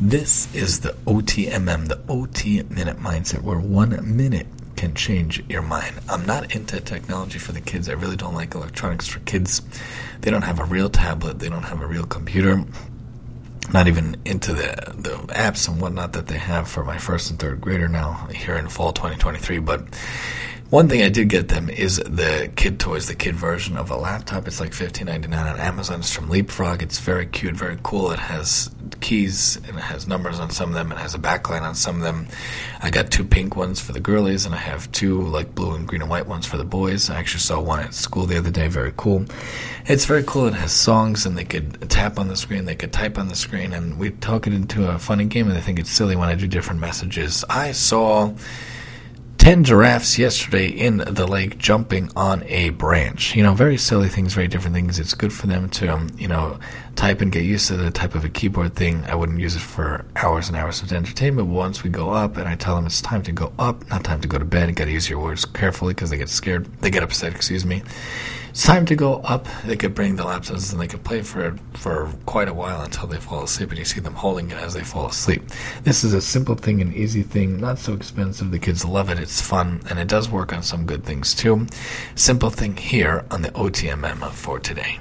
This is the OTMM, the OT Minute Mindset, where one minute can change your mind. I'm not into technology for the kids. I really don't like electronics for kids. They don't have a real tablet, they don't have a real computer. Not even into the the apps and whatnot that they have for my first and third grader now here in fall 2023. But one thing I did get them is the kid toys, the kid version of a laptop. It's like $15.99 on Amazon. It's from Leapfrog. It's very cute, very cool. It has and it has numbers on some of them. and has a backlight on some of them. I got two pink ones for the girlies, and I have two like blue and green and white ones for the boys. I actually saw one at school the other day. Very cool. It's very cool. It has songs, and they could tap on the screen, they could type on the screen, and we talk it into a funny game. And I think it's silly when I do different messages. I saw 10 giraffes yesterday in the lake jumping on a branch. You know, very silly things, very different things. It's good for them to, um, you know, type and get used to the type of a keyboard thing. I wouldn't use it for hours and hours of entertainment. Once we go up and I tell them it's time to go up, not time to go to bed, you gotta use your words carefully because they get scared, they get upset, excuse me. It's time to go up. They could bring the laptops and they could play for for quite a while until they fall asleep, and you see them holding it as they fall asleep. This is a simple thing, an easy thing, not so expensive. The kids love it. It's fun, and it does work on some good things too. Simple thing here on the OTMM for today.